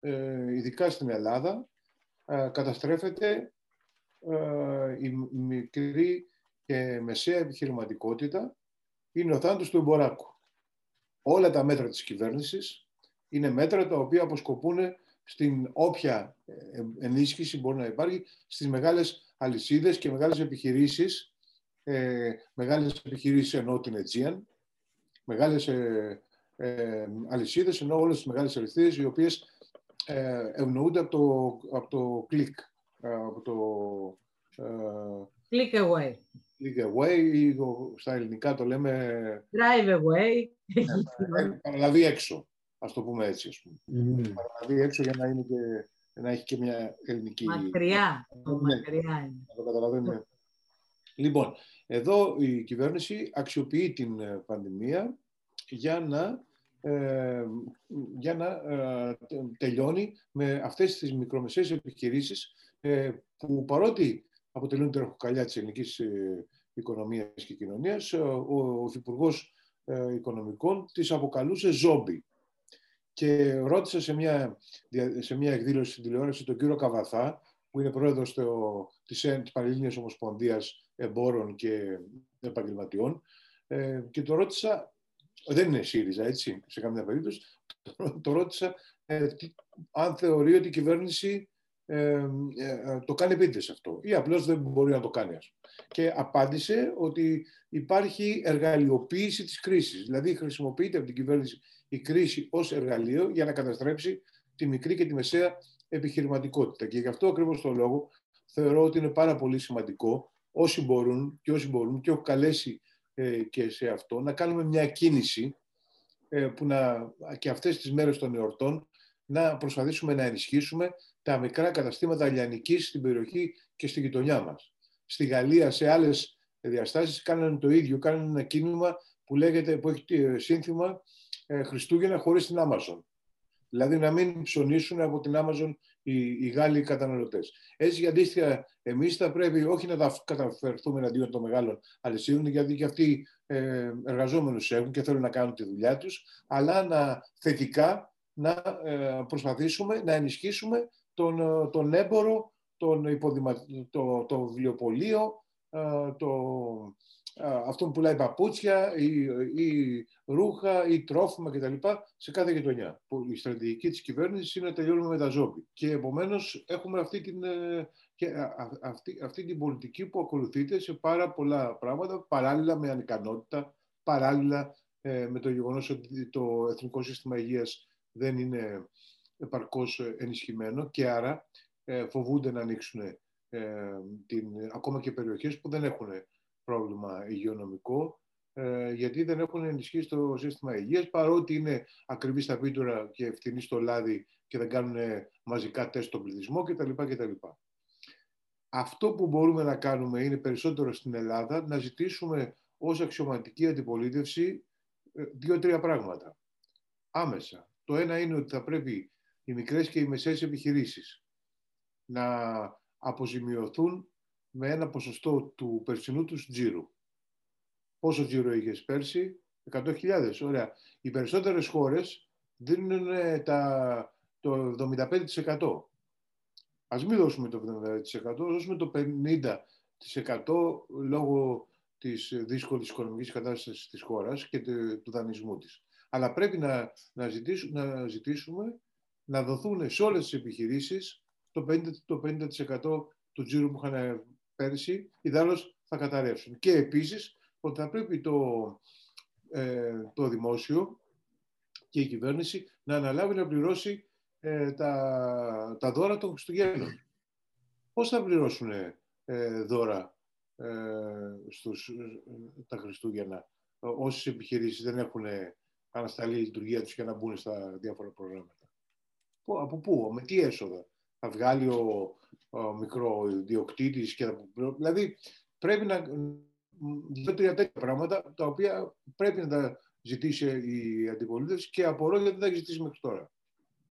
ε, ειδικά στην Ελλάδα, ε, καταστρέφεται ε, η μικρή και μεσαία επιχειρηματικότητα, είναι ο θάνατος του εμποράκου. Όλα τα μέτρα της κυβέρνησης είναι μέτρα τα οποία αποσκοπούν στην όποια ενίσχυση μπορεί να υπάρχει στις μεγάλες αλυσίδες και μεγάλες επιχειρήσεις, ε, μεγάλες επιχειρήσεις ενώ την Aegean, μεγάλες ε, ε, αλυσίδες ενώ όλες τις μεγάλες αλυσίδες οι οποίες ε, ευνοούνται από το, από το click, ε, από το... Ε, click away. Click away ή στα ελληνικά το λέμε... Drive away. παραλαβεί έξω, ας το πούμε έτσι. Ας πούμε. Mm. Παραλαβεί έξω για να, είναι και, να έχει και μια ελληνική... Μακριά. Ναι, μακριά είναι. Να το καταλαβαίνουμε. Λοιπόν, εδώ η κυβέρνηση αξιοποιεί την πανδημία για να ε, για να ε, τελειώνει με αυτές τις μικρομεσαίες επιχειρήσεις ε, που παρότι αποτελούν τροχοκαλιά της ελληνικής ε, οικονομίας και κοινωνίας, ο, ο Υπουργό Οικονομικών τις αποκαλούσε ζόμπι. Και ρώτησα σε μια, σε μια εκδήλωση στην τηλεόραση τον κύριο Καβαθά, που είναι πρόεδρος το, της, της Πανελλήνιας Ομοσπονδίας Εμπόρων και Επαγγελματιών, και το ρώτησα δεν είναι ΣΥΡΙΖΑ, έτσι, σε καμία περίπτωση. Το ρώτησα ε, αν θεωρεί ότι η κυβέρνηση ε, ε, το κάνει επίτηδες αυτό ή απλώς δεν μπορεί να το κάνει. Ας. Και απάντησε ότι υπάρχει εργαλειοποίηση της κρίσης. Δηλαδή χρησιμοποιείται από την κυβέρνηση η κρίση ως εργαλείο για να καταστρέψει τη μικρή και τη μεσαία επιχειρηματικότητα. Και γι' αυτό ακριβώς το λόγο θεωρώ ότι είναι πάρα πολύ σημαντικό όσοι μπορούν και όσοι μπορούν και έχω καλέσει ε, και σε αυτό, να κάνουμε μια κίνηση ε, που να, και αυτές τις μέρες των εορτών να προσπαθήσουμε να ενισχύσουμε τα μικρά καταστήματα λιανικής στην περιοχή και στη γειτονιά μας. Στη Γαλλία, σε άλλες διαστάσεις, κάνανε το ίδιο, κάνανε ένα κίνημα που, λέγεται, που έχει ε, σύνθημα Χριστούγεννα χωρίς την Amazon. Δηλαδή να μην ψωνίσουν από την Amazon οι, οι Γάλλοι καταναλωτές. Έτσι, αντίστοιχα, εμείς θα πρέπει όχι να τα καταφερθούμε εναντίον των μεγάλων αλυσίδων, γιατί και αυτοί ε, εργαζόμενους έχουν και θέλουν να κάνουν τη δουλειά τους, αλλά να θετικά να ε, προσπαθήσουμε να ενισχύσουμε τον, ε, τον έμπορο, τον υποδημα... το, το βιβλιοπωλείο, ε, το, αυτόν που πουλάει παπούτσια ή, ή ρούχα ή τρόφιμα κτλ. σε κάθε γειτονιά. Που η στρατηγική της κυβέρνησης είναι να τελειώνουμε με τα ζόμπι. Και επομένως έχουμε αυτή την, ε, και αυτή, αυτή την πολιτική που ακολουθείται σε πάρα πολλά πράγματα, παράλληλα με ανικανότητα, παράλληλα ε, με το γεγονός ότι το Εθνικό Σύστημα Υγείας δεν είναι επαρκώς ενισχυμένο και άρα ε, φοβούνται να ανοίξουν την, ακόμα και περιοχές που δεν έχουν πρόβλημα υγειονομικό, ε, γιατί δεν έχουν ενισχύσει το σύστημα υγείας, παρότι είναι ακριβή στα πίτουρα και ευθυνή στο λάδι και δεν κάνουν μαζικά τεστ στον πληθυσμό κτλ. κτλ. Αυτό που μπορούμε να κάνουμε είναι περισσότερο στην Ελλάδα να ζητήσουμε ως αξιωματική αντιπολίτευση ε, δύο-τρία πράγματα. Άμεσα. Το ένα είναι ότι θα πρέπει οι μικρές και οι μεσαίες επιχειρήσεις να αποζημιωθούν με ένα ποσοστό του περσινού τους τζίρου. Πόσο τζίρο είχες πέρσι, 100.000. Ωραία. Οι περισσότερες χώρες δίνουν τα, το 75%. Ας μην δώσουμε το 75%, δώσουμε το 50% λόγω της δύσκολης οικονομικής κατάστασης της χώρας και του δανεισμού της. Αλλά πρέπει να, να, ζητήσουμε, να ζητήσουμε να δοθούν σε όλες τις επιχειρήσεις το 50%, το 50 του τζίρου που είχαν πέρυσι, ιδάλλως θα καταρρεύσουν. Και επίσης ότι θα πρέπει το, ε, το δημόσιο και η κυβέρνηση να αναλάβει να πληρώσει ε, τα, τα δώρα των Χριστουγέννων. Πώς θα πληρώσουν ε, δώρα ε, στους, τα Χριστούγεννα; Όσες επιχειρήσεις δεν έχουν ανασταλεί η λειτουργία τους για να μπουν στα διάφορα προγράμματα; Από πού, με τι έσοδα; Θα βγάλει ο, ο μικρό διοκτήτης και Δηλαδή πρέπει να δύο-τρία τέτοια πράγματα τα οποία πρέπει να τα ζητήσει η αντιπολίτευση και απορώ γιατί δεν τα έχει ζητήσει μέχρι τώρα.